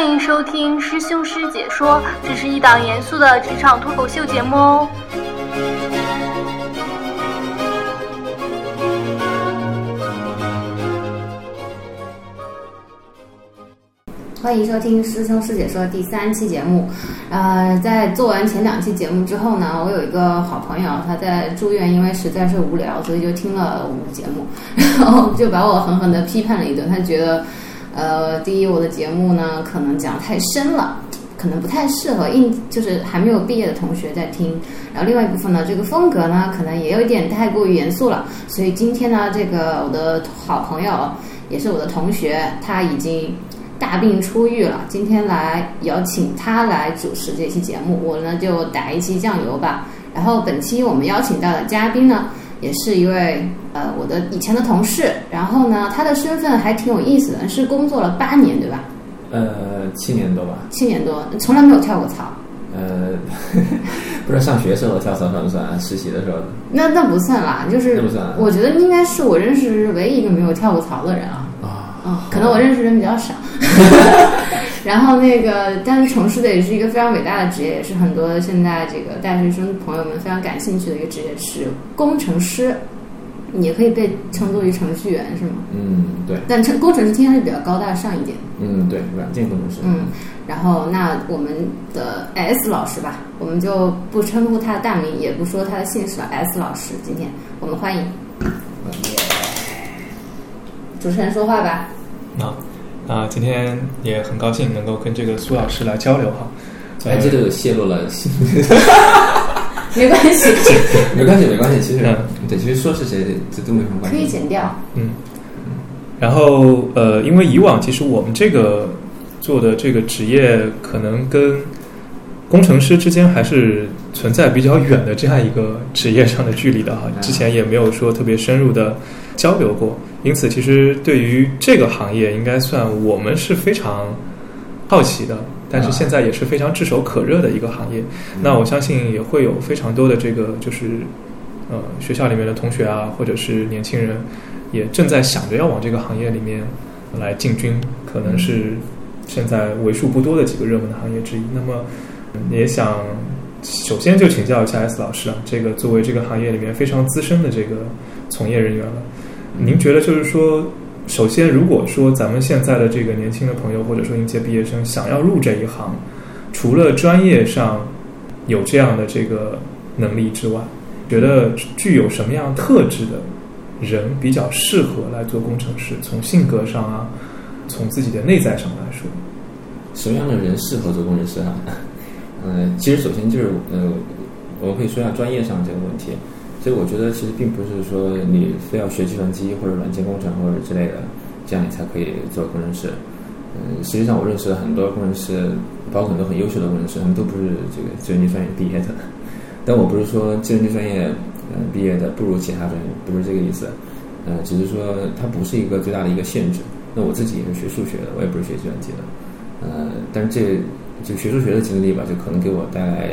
欢迎收听师兄师姐说，这是一档严肃的职场脱口秀节目哦。欢迎收听师兄师姐说第三期节目。呃，在做完前两期节目之后呢，我有一个好朋友，他在住院，因为实在是无聊，所以就听了我们的节目，然后就把我狠狠的批判了一顿。他觉得，呃，第一，我的节目呢可能讲太深了，可能不太适合应，就是还没有毕业的同学在听。然后另外一部分呢，这个风格呢可能也有一点太过于严肃了。所以今天呢，这个我的好朋友也是我的同学，他已经。大病初愈了，今天来邀请他来主持这期节目，我呢就打一期酱油吧。然后本期我们邀请到的嘉宾呢，也是一位呃我的以前的同事，然后呢他的身份还挺有意思的，是工作了八年对吧？呃，七年多吧。七年多，从来没有跳过槽。呃，不知道上学时候跳槽算不算？实习的时候？那那不算啦，就是那不算。我觉得应该是我认识唯一一个没有跳过槽的人啊。啊，可能我认识人比较少。然后那个，但是从事的也是一个非常伟大的职业，也是很多现在这个大学生朋友们非常感兴趣的一个职业，是工程师，也可以被称作于程序员，是吗？嗯，对。但程工程师听上去比较高大上一点。嗯，对，软件工程师。嗯，然后那我们的 S 老师吧，我们就不称呼他的大名，也不说他的姓氏了。S 老师，今天我们欢迎。主持人说话吧。啊啊，今天也很高兴能够跟这个苏老师来交流哈。哎，这个泄露了，没关系，没关系，没关系。其实，对，其实说是谁，这都没什么关系。可以剪掉。嗯。然后呃，因为以往其实我们这个做的这个职业，可能跟工程师之间还是存在比较远的这样一个职业上的距离的哈。之前也没有说特别深入的交流过。因此，其实对于这个行业，应该算我们是非常好奇的，但是现在也是非常炙手可热的一个行业。那我相信也会有非常多的这个，就是呃学校里面的同学啊，或者是年轻人，也正在想着要往这个行业里面来进军，可能是现在为数不多的几个热门的行业之一。那么，也想首先就请教一下 S 老师啊，这个作为这个行业里面非常资深的这个从业人员了。您觉得就是说，首先，如果说咱们现在的这个年轻的朋友，或者说应届毕业生想要入这一行，除了专业上有这样的这个能力之外，觉得具有什么样特质的人比较适合来做工程师？从性格上啊，从自己的内在上来说，什么样的人适合做工程师啊？嗯，其实首先就是呃，我可以说一下专业上这个问题。所以我觉得其实并不是说你非要学计算机或者软件工程或者之类的，这样你才可以做工程师。嗯，实际上我认识了很多工程师，包括很多很优秀的工程师，他们都不是这个计算机专业毕业的。但我不是说计算机专业嗯毕业的不如其他专业，不是这个意思。呃，只是说它不是一个最大的一个限制。那我自己也是学数学的，我也不是学计算机的。呃，但是这就学数学的经历吧，就可能给我带来。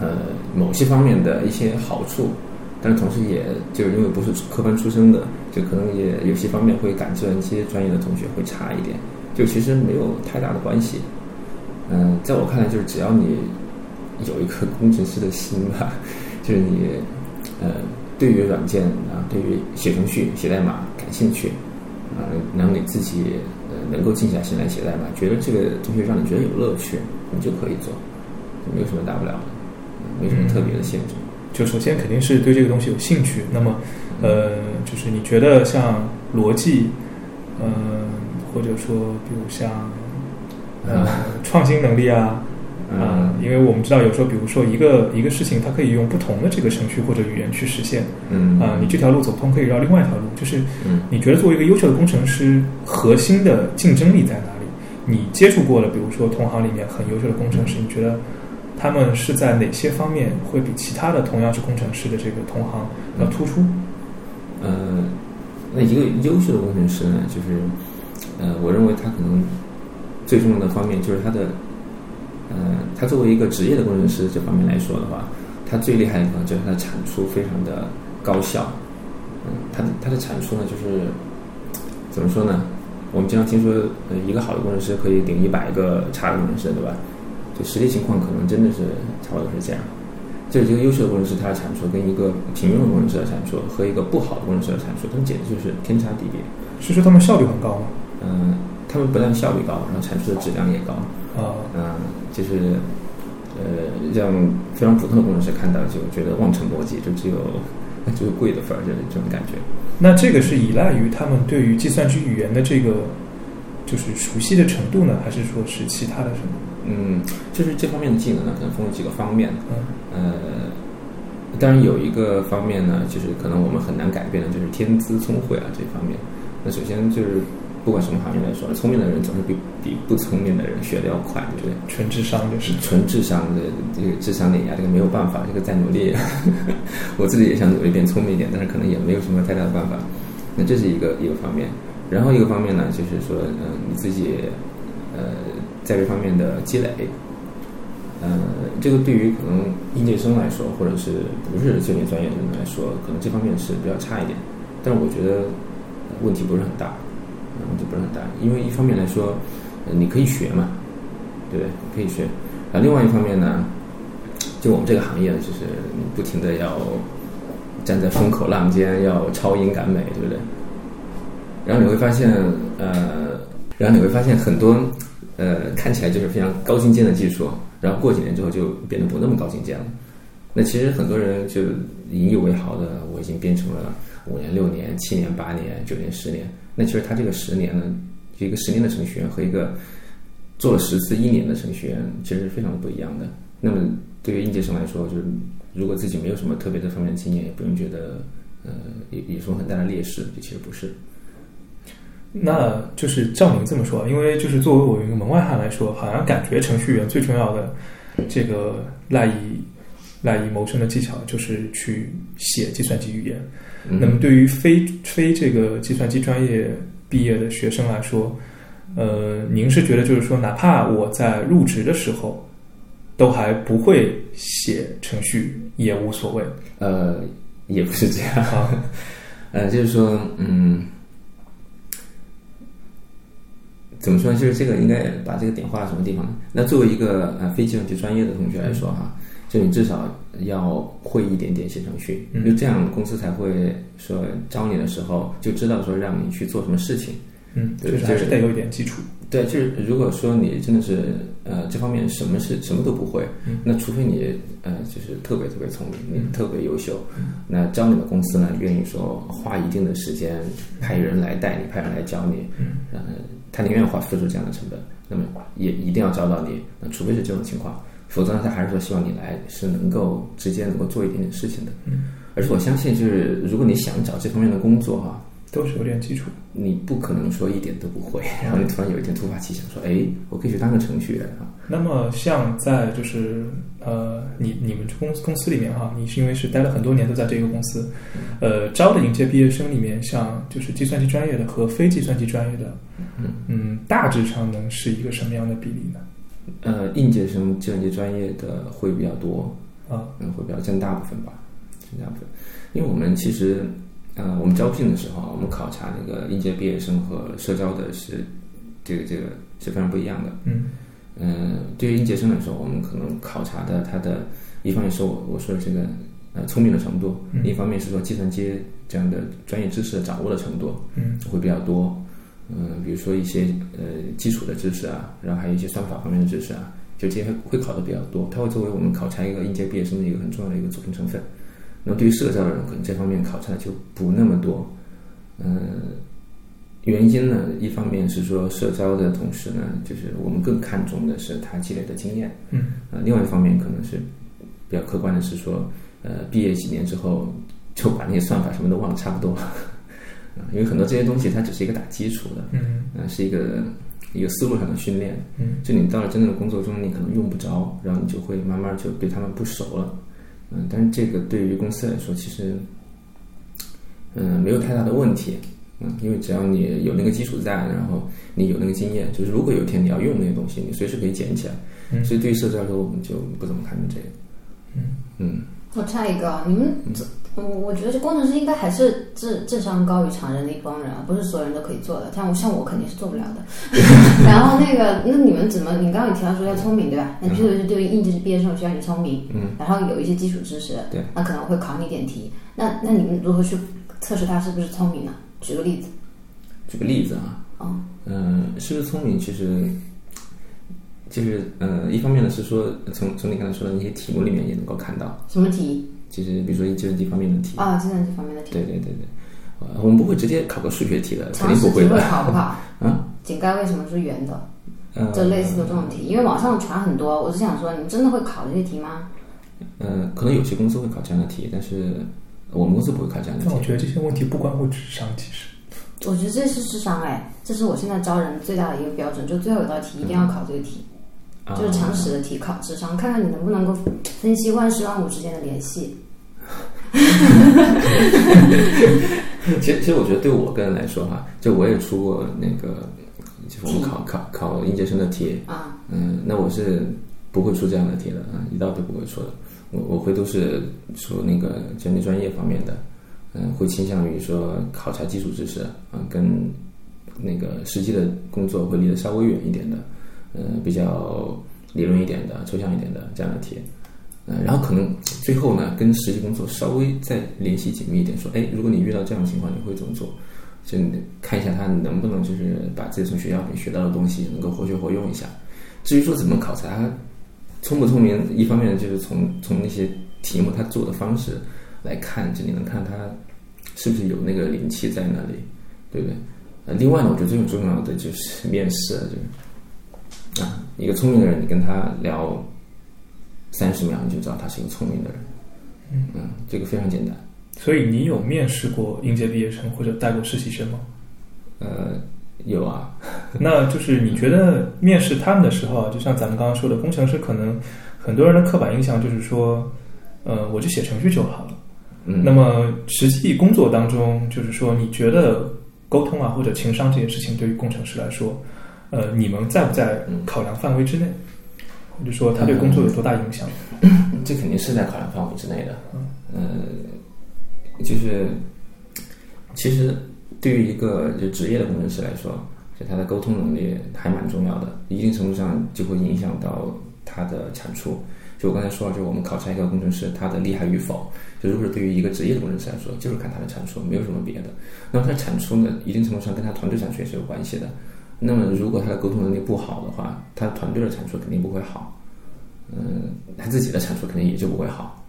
呃，某些方面的一些好处，但是同时也就是因为不是科班出身的，就可能也有些方面会感计算机专业的同学会差一点，就其实没有太大的关系。嗯，在我看来，就是只要你有一颗工程师的心吧，就是你呃，对于软件啊，对于写程序、写代码感兴趣，啊，能给自己呃能够静下心来写代码，觉得这个东西让你觉得有乐趣，你就可以做，没有什么大不了的。没什么特别的限制，就首先肯定是对这个东西有兴趣。那么，呃，就是你觉得像逻辑，呃，或者说比如像呃创新能力啊，啊，因为我们知道有时候，比如说一个一个事情，它可以用不同的这个程序或者语言去实现。嗯啊，你这条路走不通，可以绕另外一条路。就是你觉得作为一个优秀的工程师，核心的竞争力在哪里？你接触过了，比如说同行里面很优秀的工程师，你觉得？他们是在哪些方面会比其他的同样是工程师的这个同行要突出？呃，那一个优秀的工程师呢，就是呃，我认为他可能最重要的方面就是他的呃，他作为一个职业的工程师这方面来说的话，他最厉害的地方就是他的产出非常的高效。嗯，他的他的产出呢，就是怎么说呢？我们经常听说，呃，一个好的工程师可以顶一百个差的工程师，对吧？就实际情况可能真的是差不多是这样。就是一个优秀的工程师他的产出跟一个平庸的工程师的产出和一个不好的工程师的产出，他们简直就是天差地别。是说他们效率很高吗？嗯，他们不但效率高，然后产出的质量也高。啊，嗯，就是呃，让非常普通的工程师看到就觉得望尘莫及，就只有只有贵的份儿，就是这种感觉。那这个是依赖于他们对于计算机语言的这个就是熟悉的程度呢，还是说是其他的什么？嗯，就是这方面的技能呢，可能分为几个方面。嗯呃，当然有一个方面呢，就是可能我们很难改变的，就是天资聪慧啊这方面。那首先就是不管什么行业来说，聪明的人总是比比不聪明的人学的要快，对不对？纯智商就是纯智商的这个智商碾压，这个没有办法，这个再努力，我自己也想努力变聪明一点，但是可能也没有什么太大的办法。那这是一个一个方面，然后一个方面呢，就是说，嗯、你自己呃在这方面的积累，呃，这个对于可能应届生来说，或者是不是这类专业的人来说，可能这方面是比较差一点。但是我觉得问题不是很大，问题不是很大，因为一方面来说，你可以学嘛，对不对？可以学。啊，另外一方面呢，就我们这个行业，就是你不停的要站在风口浪尖，要超英赶美，对不对？然后你会发现，呃，然后你会发现很多呃看起来就是非常高精尖的技术，然后过几年之后就变得不那么高精尖了。那其实很多人就引以为豪的，我已经编成了五年、六年、七年、八年、九年、十年。那其实他这个十年呢，一个十年的程序员和一个做了十次一年的程序员，其实是非常不一样的。那么对于应届生来说，就是如果自己没有什么特别的方面经验，也不用觉得呃有有什么很大的劣势，这其实不是。那就是照您这么说，因为就是作为我一个门外汉来说，好像感觉程序员最重要的这个赖以赖以谋生的技巧就是去写计算机语言。嗯那么对于非非这个计算机专业毕业的学生来说，呃，您是觉得就是说，哪怕我在入职的时候都还不会写程序也无所谓呃，也不是这样。啊？呃，就是说，嗯，怎么说呢？就是这个应该把这个点画到什么地方呢？那作为一个呃非计算机专业的同学来说哈，就你至少要会一点点写程序，嗯就这样公司才会说招你的时候就知道说让你去做什么事情。嗯，对就是还是就是得有一点基础。对，就是如果说你真的是呃这方面什么是什么都不会，嗯那除非你呃就是特别特别聪明，你特别优秀，那招你的公司呢愿意说花一定的时间派人来带你，派人来教你，嗯呃，他宁愿花付出这样的成本，那么也一定要招到你，那除非是这种情况，否则呢他还是说希望你来是能够直接能够做一点点事情的，嗯，而且我相信就是如果你想找这方面的工作哈、都是有点基础。你不可能说一点都不会，然后你突然有一天突发奇想说，哎，我可以去当个程序员啊。那么像在就是呃，你你们公公司里面哈，你是因为是待了很多年都在这个公司，呃，招的应届毕业生里面，像就是计算机专业的和非计算机专业的，嗯嗯，大致上能是一个什么样的比例呢？呃，应届生计算机专业的会比较多，啊，嗯，会比较占大部分吧，占大部分。因为我们其实，呃，我们招聘的时候啊，我们考察那个应届毕业生和社招的是这个这个是非常不一样的。嗯嗯，对于应届生来说，我们可能考察的他的一方面是我我说的这个呃聪明的程度，嗯另一方面是说计算机这样的专业知识的掌握的程度嗯会比较多。嗯，比如说一些呃基础的知识啊，然后还有一些算法方面的知识啊，就这些会会考的比较多。它会作为我们考察一个应届毕业生的一个很重要的一个组成成分。那么对于社招的人，可能这方面考察的就不那么多。嗯，原因呢，一方面是说社招的同时呢，就是我们更看重的是他积累的经验。嗯呃，另外一方面可能是比较客观的是说，呃，毕业几年之后就把那些算法什么都忘得差不多了。啊，因为很多这些东西它只是一个打基础的，嗯呃，是一个一个思路上的训练。嗯就你到了真正的工作中，你可能用不着，然后你就会慢慢就对他们不熟了。嗯，但是这个对于公司来说，其实嗯没有太大的问题。嗯，因为只要你有那个基础在，然后你有那个经验，就是如果有一天你要用那些东西，你随时可以捡起来。嗯所以对于设置来说，我们就不怎么看重这个。嗯嗯，我插一个，你们我我觉得这工程师应该还是智智商高于常人的一帮人啊，不是所有人都可以做的。像我像我肯定是做不了的。然后那个，那你们怎么？你刚刚也提到说要聪明，对吧？那譬如说对于应届毕业生需要你聪明，嗯，然后有一些基础知识，对，那可能会考你点题。那那你们如何去测试他是不是聪明呢？举个例子。举个例子啊，哦，嗯，是不是聪明？其实就是呃，一方面呢是说从从你刚才说的那些题目里面也能够看到，什么题？其实比如说计算机方面的题，啊，计算机方面的题。对对对对，呃，我们不会直接考个数学题的，肯定不会不会的。考不考？嗯，井盖为什么是圆的？呃，就类似的这种题，因为网上传很多，我是想说，你们真的会考这些题吗？呃，可能有些公司会考这样的题，但是我们公司不会考这样的题。我觉得这些问题不关乎智商，其实。我觉得这是智商哎，这是我现在招人最大的一个标准，就最后一道题一定要考这个题，啊就是常识的题，考智商，看看你能不能够分析万事万物之间的联系。其实，其实我觉得对我个人来说哈，就我也出过那个，就是我们考考考应届生的题，啊，嗯，那我是不会出这样的题的啊，一道都不会出的。我我会都是出那个针对专业方面的，嗯，会倾向于说考察基础知识啊，跟那个实际的工作会离得稍微远一点的，嗯，比较理论一点的、抽象一点的这样的题。嗯，然后可能最后呢，跟实际工作稍微再联系紧密一点，说，哎，如果你遇到这样的情况，你会怎么做？就你看一下他能不能就是把自己从学校里学到的东西能够活学活用一下。至于说怎么考察聪不聪明，一方面就是从从那些题目他做的方式来看，就你能看他是不是有那个灵气在那里，对不对？呃，另外呢，我觉得最重要的就是面试，就是啊，一个聪明的人，你跟他聊三十秒，你就知道他是一个聪明的人。嗯，这个非常简单。所以你有面试过应届毕业生或者带过实习生吗？呃，有啊，那就是你觉得面试他们的时候啊，就像咱们刚刚说的，工程师可能很多人的刻板印象就是说，呃，我就写程序就好了。嗯，那么实际工作当中，就是说，你觉得沟通啊或者情商这件事情对于工程师来说，呃，你们在不在考量范围之内？或者说，他对工作有多大影响？这肯定是在考量范围之内的。嗯，就是其实对于一个就职业的工程师来说，就他的沟通能力还蛮重要的，一定程度上就会影响到他的产出。就我刚才说了，就是我们考察一个工程师他的厉害与否，就如果是对于一个职业的工程师来说，就是看他的产出，没有什么别的。那么他的产出呢，一定程度上跟他团队产出也是有关系的。那么如果他的沟通能力不好的话，他团队的产出肯定不会好。嗯，他自己的产出肯定也就不会好，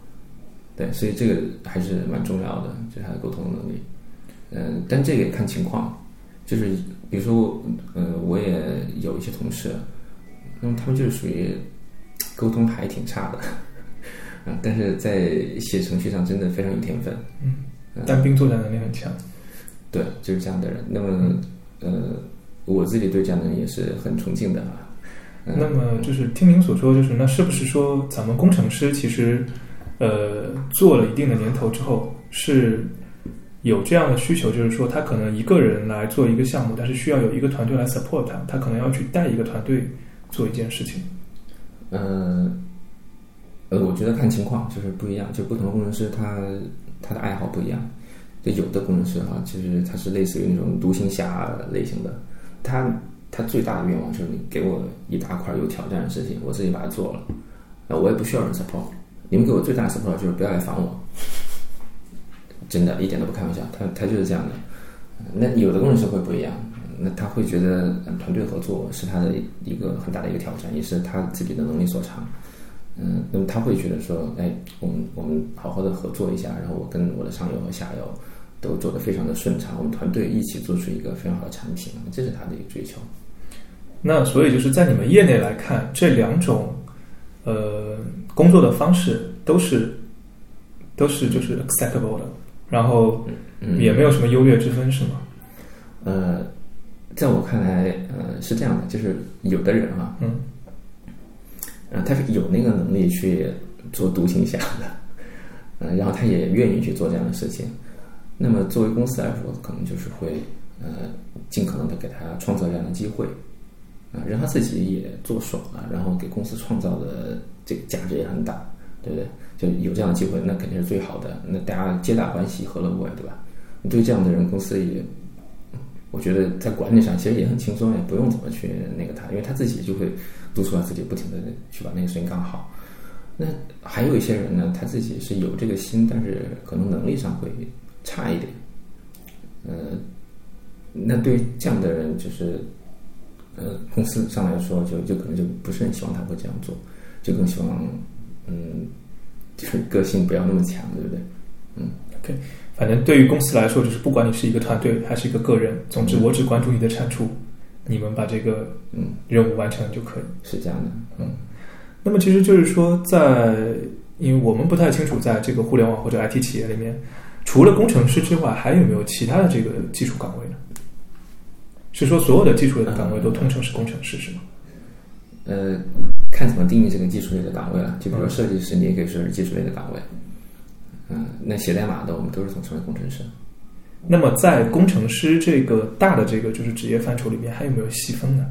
对，所以这个还是蛮重要的，就是他的沟通能力。嗯，但这个也看情况，就是比如说，呃，我也有一些同事，那么他们就是属于沟通还挺差的，嗯，但是在写程序上真的非常有天分，嗯，单兵作战能力很强，对，就是这样的人。那么，呃，我自己对这样的人也是很崇敬的啊。那么就是听您所说，就是那是不是说咱们工程师其实，呃，做了一定的年头之后，是有这样的需求，就是说他可能一个人来做一个项目，但是需要有一个团队来 support 他，他可能要去带一个团队做一件事情。嗯，呃，我觉得看情况就是不一样，就不同的工程师他他的爱好不一样。就有的工程师哈，其实他是类似于那种独行侠类型的，他。他最大的愿望就是你给我一大块有挑战的事情，我自己把它做了，那我也不需要人 support。你们给我最大的 support 就是不要来烦我，真的一点都不开玩笑。他他就是这样的。那有的工程师会不一样，那他会觉得团队合作是他的一个很大的一个挑战，也是他自己的能力所长。嗯，那么他会觉得说，哎，我们我们好好的合作一下，然后我跟我的上游和下游都做得非常的顺畅，我们团队一起做出一个非常好的产品，这是他的一个追求。那所以就是在你们业内来看，这两种呃工作的方式都是都是就是 acceptable 的，然后也没有什么优劣之分，是吗？呃，在我看来，呃是这样的，就是有的人啊，嗯，呃他是有那个能力去做独行侠的，呃，然后他也愿意去做这样的事情。那么作为公司来说，可能就是会呃尽可能的给他创造这样的机会。啊，让他自己也做爽了，然后给公司创造的这个价值也很大，对不对？就有这样的机会，那肯定是最好的。那大家皆大欢喜，何乐不为，对吧？你对这样的人，公司也，我觉得在管理上其实也很轻松，也不用怎么去那个他，因为他自己就会督促他自己不停的去把那个事情干好。那还有一些人呢，他自己是有这个心，但是可能能力上会差一点。呃，那对于这样的人，就是呃，公司上来说，就就可能就不是很希望他会这样做，就更希望嗯，就是个性不要那么强，对不对？嗯。OK，反正对于公司来说，就是不管你是一个团队还是一个个人，总之我只关注你的产出，你们把这个嗯任务完成就可以。是这样的，嗯那么其实就是说在，因为我们不太清楚，在这个互联网或者 IT 企业里面，除了工程师之外，还有没有其他的这个技术岗位呢？是说所有的技术类的岗位都通称是工程师是吗？呃，看怎么定义这个技术类的岗位了。就比如说设计师，你也可以说是技术类的岗位。嗯、那写代码的，我们都是统称为工程师。那么在工程师这个大的这个就是职业范畴里面，还有没有细分呢？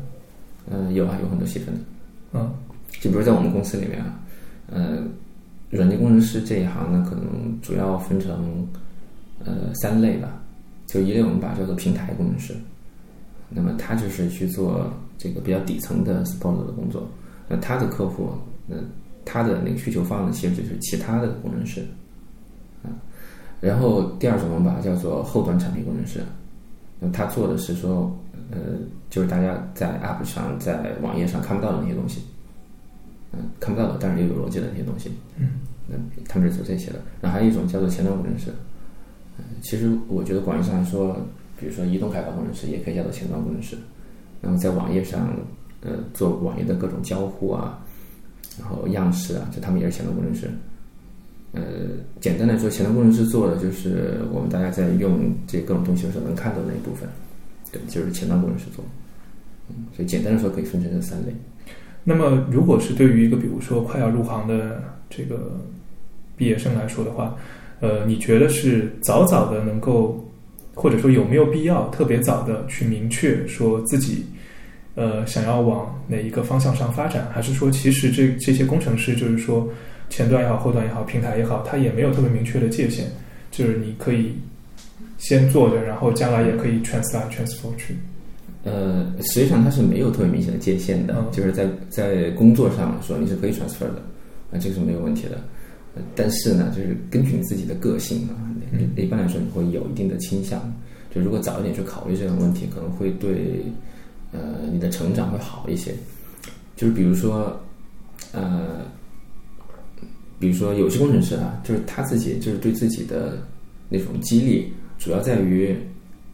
嗯、有啊，有很多细分的。嗯就比如在我们公司里面啊，呃，软件工程师这一行呢，可能主要分成呃三类吧。就一类我们把它叫做平台工程师，那么他就是去做这个比较底层的 support 的工作。那他的客户，那他的那个需求方呢，其实就是其他的工程师啊。然后第二种我们把它叫做后端产品工程师，那他做的是说，呃，就是大家在 App 上、在网页上看不到的那些东西。嗯，看不到的，但是也有逻辑的那些东西。嗯，那他们是做这些的。然后还有一种叫做前端工程师。嗯，其实我觉得广义上来说，比如说移动开发工程师也可以叫做前端工程师。那么在网页上，呃，做网页的各种交互啊，然后样式啊，就他们也是前端工程师。呃，简单来说，前端工程师做的就是我们大家在用这各种东西的时候能看到的那一部分，对，就是前端工程师做。嗯，所以简单的说可以分成这三类。那么，如果是对于一个比如说快要入行的这个毕业生来说的话，呃，你觉得是早早的能够，或者说有没有必要特别早的去明确说自己呃想要往哪一个方向上发展，还是说其实这这些工程师就是说前端也好，后端也好，平台也好，它也没有特别明确的界限，就是你可以先做着，然后将来也可以 translate transfer 去。呃，实际上它是没有特别明显的界限的，嗯就是在在工作上来说你是可以 transfer 的，啊，这个是没有问题的。呃但是呢，就是根据你自己的个性啊，嗯一般来说你会有一定的倾向。就如果早一点去考虑这个问题，可能会对呃你的成长会好一些。就是比如说，呃，比如说有些工程师啊，就是他自己就是对自己的那种激励，主要在于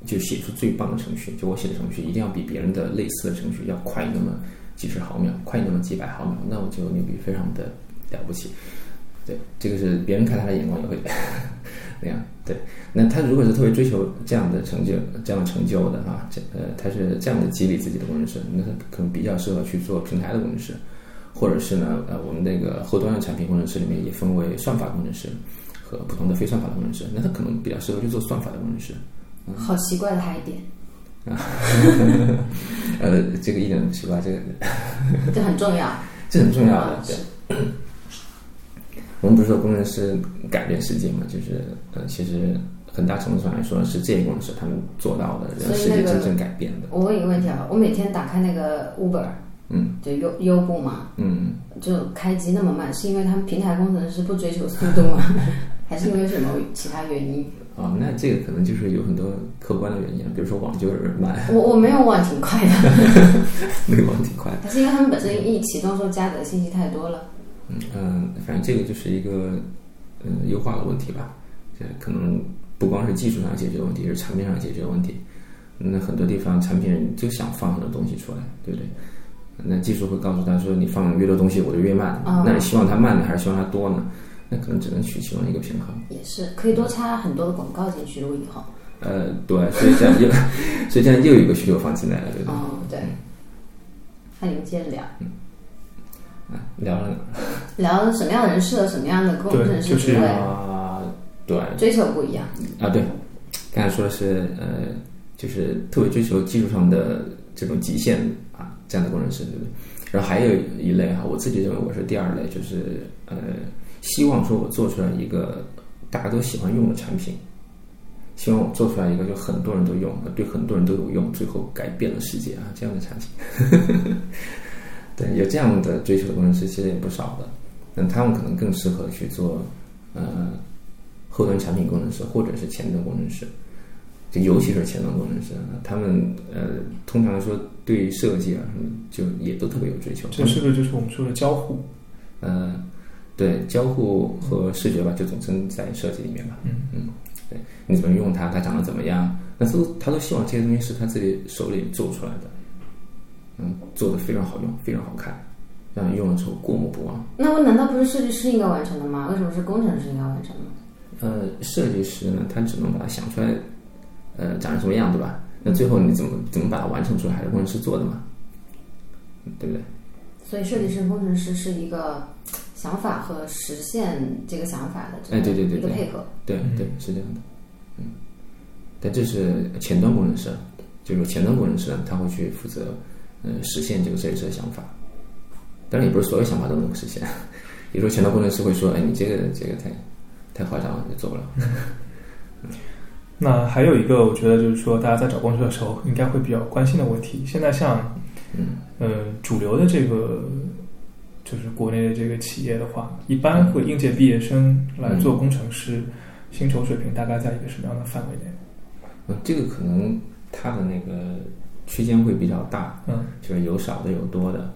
就写出最棒的程序。就我写的程序一定要比别人的类似的程序要快那么几十毫秒，快那么几百毫秒，那我就牛逼，非常的了不起。对，这个是别人看他的眼光也会 那样。对，那他如果是特别追求这样的成就、这样的成就的啊，这呃，他是这样的激励自己的工程师，那他可能比较适合去做平台的工程师，或者是呢，呃，我们那个后端的产品工程师里面也分为算法工程师和普通的非算法的工程师，那他可能比较适合去做算法的工程师。好奇怪的海点，呃，这个一点都不奇怪，这个这很重要。这很重要 的啊。对，我们不是说工程师改变世界嘛，就是呃，其实很大程度上来说是这些工程师他们做到的，让世界真正改变的。我问一个问题啊，我每天打开那个 Uber，嗯就优优步嘛，嗯，就开机那么慢，是因为他们平台工程师不追求速度吗？还是因为什么其他原因？哦，那这个可能就是有很多客观的原因，比如说网就是慢，我我没有网挺快的，没有网挺快的。还是因为他们本身一启动时候加载的信息太多了。嗯嗯，反正这个就是一个嗯优化的问题吧。这可能不光是技术上解决问题，是产品上解决问题。那很多地方产品就想放很多东西出来，对不对？那技术会告诉他说，你放越多东西，我就越慢。啊那你希望它慢呢，还是希望它多呢？那可能只能取其中一个平衡。也是可以多插很多的广告进去，如果以后。呃，对，所以这样又，所以这样又有一个需求放进来了，对不对？哦，对。那你们接着聊，啊，聊了 聊什么样的人适合什么样的工程对就是师职位，啊，对，追求不一样。啊，对，刚才说的是呃，就是特别追求技术上的这种极限啊，这样的工程师，对不对？然后还有一类哈，我自己认为我是第二类，就是呃，希望说我做出来一个大家都喜欢用的产品，希望我做出来一个就很多人都用，对很多人都有用，最后改变了世界啊这样的产品。对，有这样的追求的工程师其实也不少的，那他们可能更适合去做呃后端产品工程师或者是前端工程师。就尤其是前端工程师，他们呃，通常来说对设计啊什么，就也都特别有追求。这是不是就是我们说的交互？呃，对，交互和视觉吧，就总称在设计里面吧。嗯嗯，对，你怎么用它，它长得怎么样，那都他都希望这些东西是他自己手里做出来的，嗯，做的非常好用，非常好看，让你用了之后过目不忘。那我难道不是设计师应该完成的吗？为什么是工程师应该完成呢？呃，设计师呢，他只能把它想出来。呃，长成什么样，对吧？那最后你怎么怎么把它完成出来，还是工程师做的嘛，对不对？所以，设计师、工程师是一个想法和实现这个想法的哎，对对对，一个配合。对对，是这样的。嗯，但这是前端工程师，就是前端工程师，他会去负责呃实现这个设计师的想法。当然，也不是所有想法都能实现。比如说，前端工程师会说：“哎，你这个这个太太夸张了，就做不了。” 那还有一个，我觉得就是说，大家在找工作的时候应该会比较关心的问题。现在像，嗯，呃，主流的这个就是国内的这个企业的话，一般会应届毕业生来做工程师，薪酬水平大概在一个什么样的范围内？嗯，这个可能它的那个区间会比较大，嗯，就是有少的有多的，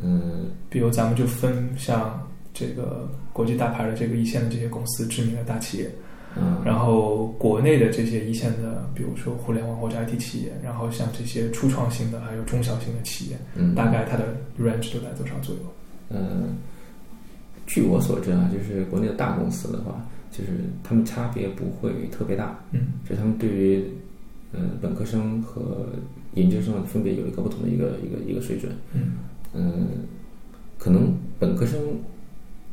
嗯，比如咱们就分像这个国际大牌的这个一线的这些公司，知名的大企业。嗯，然后国内的这些一线的，比如说互联网或者 IT 企业，然后像这些初创型的，还有中小型的企业，嗯，大概它的 range 都在多少左右？嗯，据我所知啊，就是国内的大公司的话，就是他们差别不会特别大，嗯，就他们对于呃本科生和研究生分别有一个不同的一个一个一个水准，嗯，嗯，可能本科生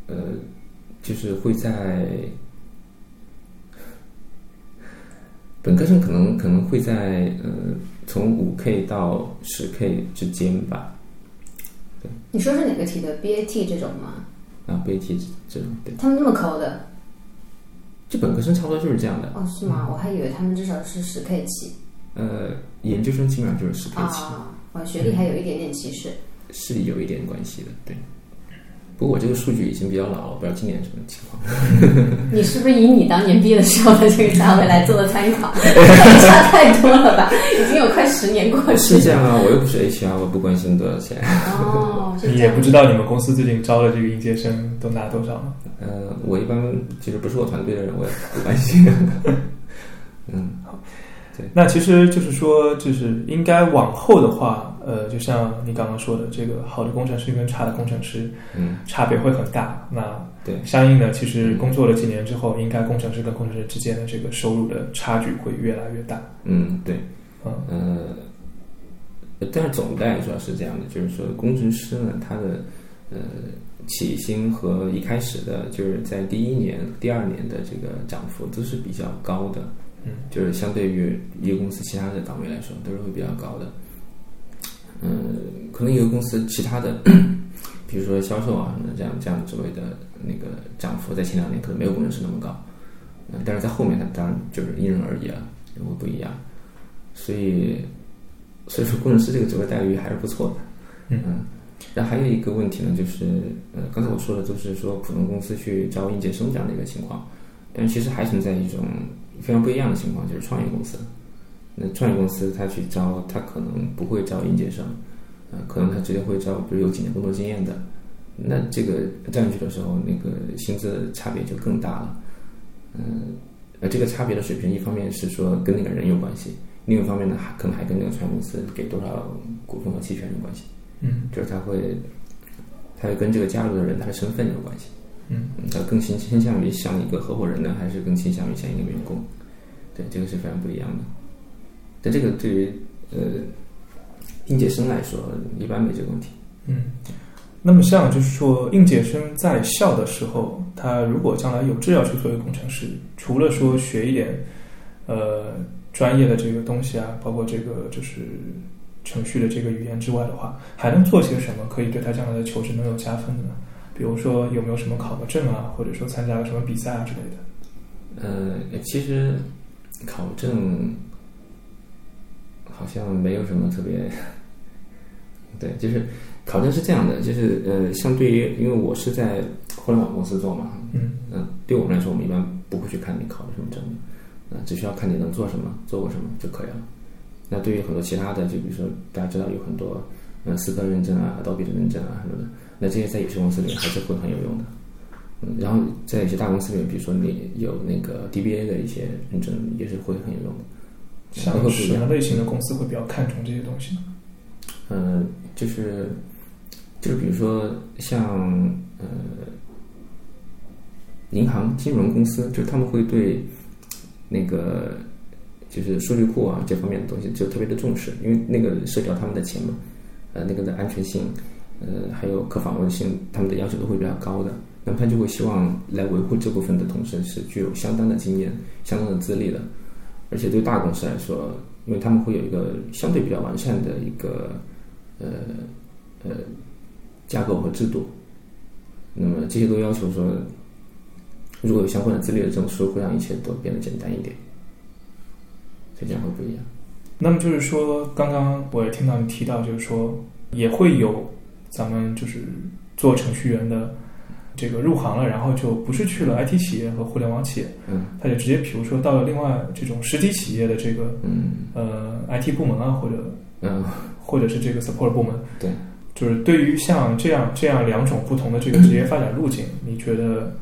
呃就是会在。本科生可能可能会在呃从五 K 到十 K 之间吧。对，你说是哪个题的 BAT 这种吗？啊，BAT 这种对。他们那么抠的？就本科生差不多就是这样的。哦，是吗？我还以为他们至少是十 K 起。呃，研究生基本上就是十 K 起。啊，学历还有一点点歧视。是有一点关系的，对。不过我这个数据已经比较老了，不知道今年什么情况。你是不是以你当年毕业的时候的这个价位来做的参考？差太多了吧？已经有快十年过去了。是这样啊，我又不是 HR，我不关心多少钱。哦，你也不知道你们公司最近招的这个应届生都拿多少吗？呃，我一般其实不是我团队的人，我也不关心。嗯，好。对，那其实就是说，就是应该往后的话，呃，就像你刚刚说的，这个好的工程师跟差的工程师，嗯，差别会很大。那对，相应的，其实工作了几年之后，应该工程师跟工程师之间的这个收入的差距会越来越大。嗯，对，嗯，呃，但是总的来说是这样的，就是说工程师呢，他的呃起薪和一开始的，就是在第一年、第二年的这个涨幅都是比较高的。嗯，就是相对于一个公司其他的岗位来说，都是会比较高的。嗯，可能一个公司其他的，比如说销售啊什么的，这样这样职位的那个涨幅，在前两年可能没有工程师那么高。嗯，但是在后面，它当然就是因人而异啊，会不一样。所以，所以说工程师这个职位待遇还是不错的。嗯，然后还有一个问题呢，就是呃，刚才我说的都是说普通公司去招应届生这样的一个情况，但其实还存在一种。非常不一样的情况就是创业公司，那创业公司他去招，他可能不会招应届生，呃，可能他直接会招，比如有几年工作经验的，那这个招进去的时候，那个薪资差别就更大了，嗯，呃，这个差别的水平，一方面是说跟那个人有关系，另一方面呢，还可能还跟那个创业公司给多少股份和期权有关系，嗯，就是他会，他会跟这个加入的人他的身份有关系。嗯，他更倾倾向于像一个合伙人呢，还是更倾向于像一个员工？对，这个是非常不一样的。但这个对于呃应届生来说，一般没这个问题。嗯，那么像就是说，应届生在校的时候，他如果将来有志要去做一个工程师，除了说学一点呃专业的这个东西啊，包括这个就是程序的这个语言之外的话，还能做些什么可以对他将来的求职能有加分的呢？比如说有没有什么考个证啊，或者说参加了什么比赛啊之类的？呃，其实考证好像没有什么特别，对，就是考证是这样的，就是呃，相对于因为我是在互联网公司做嘛，嗯嗯，对我们来说，我们一般不会去看你考的什么证，啊、只需要看你能做什么，做过什么就可以了。那对于很多其他的，就比如说大家知道有很多嗯思科认证啊、Adobe 的认证啊什么的，那这些在有些公司里面还是会很有用的。嗯，然后在有些大公司里面，比如说你有那个 DBA 的一些认证，也是会很有用的。像什么类型的公司会比较看重这些东西呢？嗯，就是就是比如说像呃银行、金融公司，就是他们会对那个就是数据库啊这方面的东西就特别的重视，因为那个涉及到他们的钱嘛，呃，那个的安全性，呃，还有可访问性，他们的要求都会比较高的。那么他就会希望来维护这部分的同事是具有相当的经验、相当的资历的，而且对大公司来说，因为他们会有一个相对比较完善的一个呃呃架构和制度，那么这些都要求说，如果有相关的资历的证书，会让一切都变得简单一点，这样会不一样。那么就是说，刚刚我也听到你提到，就是说也会有咱们就是做程序员的这个入行了，然后就不是去了 IT 企业和互联网企业，嗯。他就直接比如说到了另外这种实体企业的这个嗯。呃 IT 部门啊，或者嗯，或者是这个 support 部门，对，就是对于像这样这样两种不同的这个职业发展路径，你觉得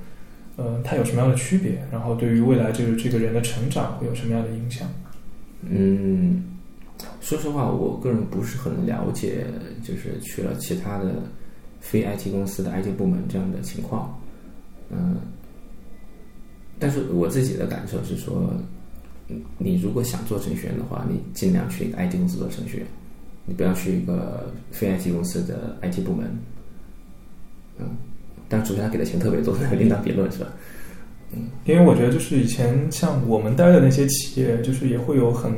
呃它有什么样的区别？然后对于未来这个这个人的成长会有什么样的影响？嗯，说实话，我个人不是很了解，就是去了其他的非 IT 公司的 IT 部门这样的情况。嗯，但是我自己的感受是说，你如果想做程序员的话，你尽量去一个 IT 公司做程序员，你不要去一个非 IT 公司的 IT 部门。嗯，但除非他给的钱特别多，另当别论是吧？因为我觉得就是以前像我们待的那些企业，就是也会有很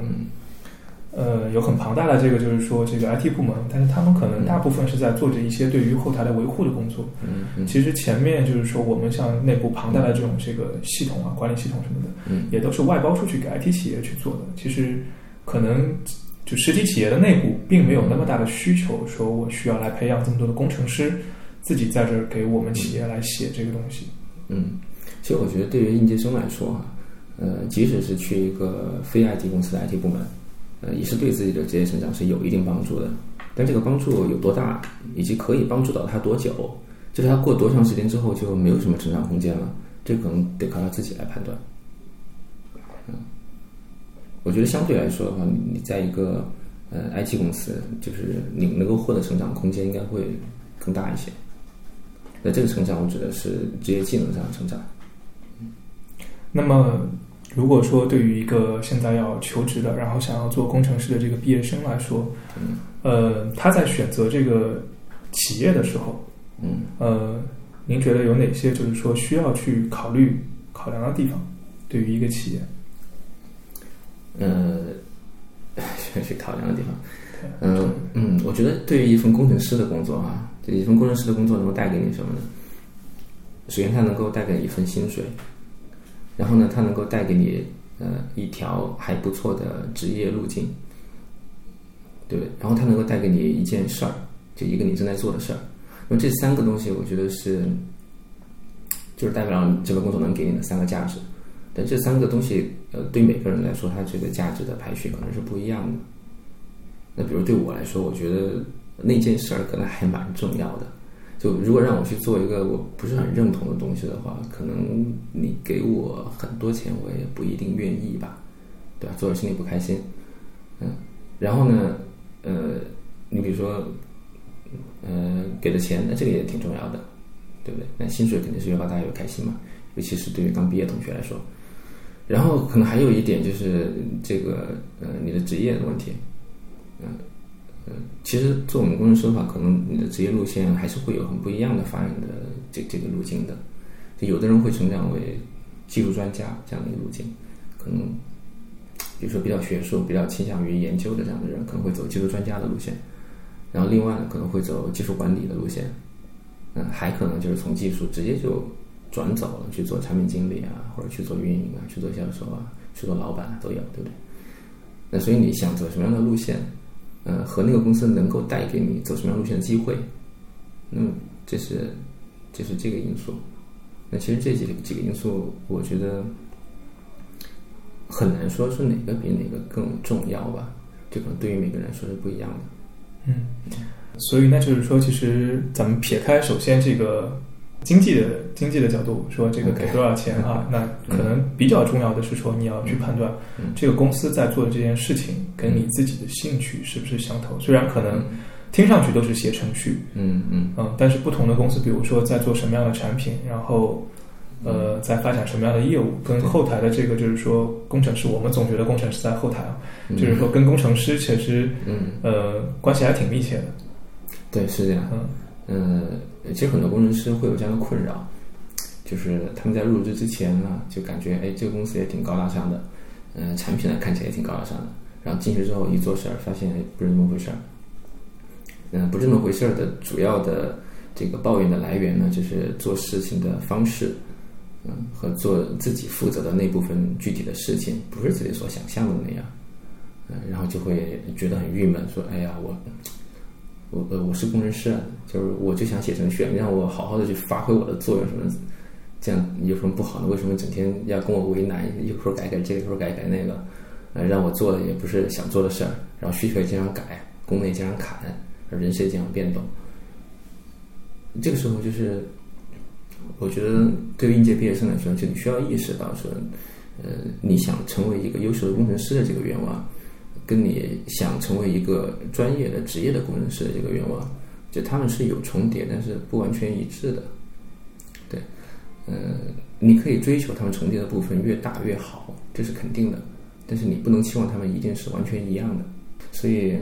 呃有很庞大的这个就是说这个 IT 部门，但是他们可能大部分是在做着一些对于后台的维护的工作。嗯嗯其实前面就是说我们像内部庞大的这种这个系统啊、管理系统什么的，嗯也都是外包出去给 IT 企业去做的。其实可能就实体企业的内部并没有那么大的需求，说我需要来培养这么多的工程师，自己在这儿给我们企业来写这个东西。嗯，其实我觉得对于应届生来说啊，呃，即使是去一个非 IT 公司的 IT 部门，呃，也是对自己的职业成长是有一定帮助的。但这个帮助有多大，以及可以帮助到他多久，就是他过多长时间之后就没有什么成长空间了，这可能得靠他自己来判断。嗯，我觉得相对来说的话，你在一个呃 IT 公司，就是你能够获得成长空间应该会更大一些。那这个成长，我指的是职业技能上的成长。那么，如果说对于一个现在要求职的，然后想要做工程师的这个毕业生来说，嗯呃，他在选择这个企业的时候，嗯呃，您觉得有哪些就是说需要去考虑、考量的地方？对于一个企业，呃，需要去考量的地方。对嗯嗯，我觉得对于一份工程师的工作啊，这一份工程师的工作能够带给你什么呢？首先，它能够带给你一份薪水，然后呢，它能够带给你呃一条还不错的职业路径，对不对？然后它能够带给你一件事儿，就一个你正在做的事儿。那么这三个东西，我觉得是就是代表这份工作能给你的三个价值。但这三个东西，呃，对每个人来说，它这个价值的排序可能是不一样的。那比如对我来说，我觉得那件事儿可能还蛮重要的。就如果让我去做一个我不是很认同的东西的话，可能你给我很多钱，我也不一定愿意吧，对吧？做着心里不开心，嗯。然后呢，呃，你比如说，呃，给的钱，那这个也挺重要的，对不对？那薪水肯定是越高大家越开心嘛，尤其是对于刚毕业同学来说。然后可能还有一点就是这个呃你的职业的问题，嗯嗯，其实做我们工程师的话，可能你的职业路线还是会有很不一样的发展的这这个路径的。就有的人会成长为技术专家这样的一个路径，可能比如说比较学术、比较倾向于研究的这样的人，可能会走技术专家的路线。然后另外呢，可能会走技术管理的路线，嗯，还可能就是从技术直接就转走了，去做产品经理啊，或者去做运营啊，去做销售啊，去做老板啊都有，对不对？那所以你想走什么样的路线，呃，和那个公司能够带给你走什么样路线的机会，那么这是这是这个因素。那其实这几几个因素，我觉得很难说是哪个比哪个更重要吧。这可能对于每个人来说是不一样的。嗯，所以那就是说，其实咱们撇开首先这个经济的经济的角度说，这个给多少钱啊？那可能比较重要的是说，你要去判断这个公司在做的这件事情跟你自己的兴趣是不是相投。虽然可能听上去都是写程序，嗯嗯。嗯，但是不同的公司，比如说在做什么样的产品，然后呃，在发展什么样的业务，跟后台的这个就是说工程师，我们总觉得工程师在后台啊，就是说跟工程师其实嗯。呃关系还挺密切的。对，是这样。嗯呃，其实很多工程师会有这样的困扰，就是他们在入职之前呢，就感觉哎，这个公司也挺高大上的，嗯、产品呢看起来也挺高大上的，然后进去之后一做事儿，发现不是那么回事儿。嗯、不是那么回事儿的主要的这个抱怨的来源呢，就是做事情的方式，嗯，和做自己负责的那部分具体的事情，不是自己所想象的那样，嗯、然后就会觉得很郁闷，说哎呀我。我呃我是工程师啊，就是我就想写程序，你让我好好的去发挥我的作用什么，这样有什么不好呢？为什么整天要跟我为难？一会儿改改这个，一会儿改改那个，呃，让我做的也不是想做的事儿，然后需求也经常改，功能也经常砍，人事也经常变动。这个时候就是，我觉得对于应届毕业生来说，就你需要意识到说，呃，你想成为一个优秀的工程师的这个愿望。跟你想成为一个专业的职业的工程师的这个愿望，就他们是有重叠，但是不完全一致的。对，呃，你可以追求他们重叠的部分越大越好，这是肯定的。但是你不能期望他们一定是完全一样的。所以，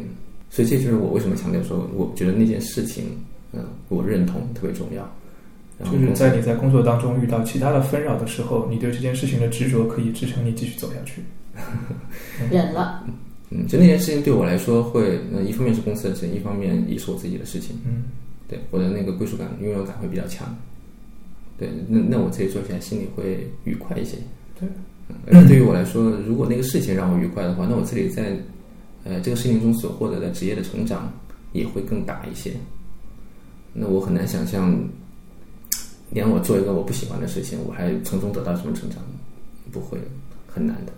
所以这就是我为什么强调说，我觉得那件事情，嗯、我认同特别重要。就是在你在工作当中遇到其他的纷扰的时候，你对这件事情的执着可以支撑你继续走下去。忍了，嗯，就那件事情对我来说会，呃，一方面是公司的事情，一方面也是我自己的事情。嗯对我的那个归属感、拥有感会比较强。对，那那我自己做起来心里会愉快一些。对嗯，而且对于我来说，如果那个事情让我愉快的话，那我自己在呃这个事情中所获得的职业的成长也会更大一些。那我很难想象，连我做一个我不喜欢的事情，我还从中得到什么成长？不会，很难的。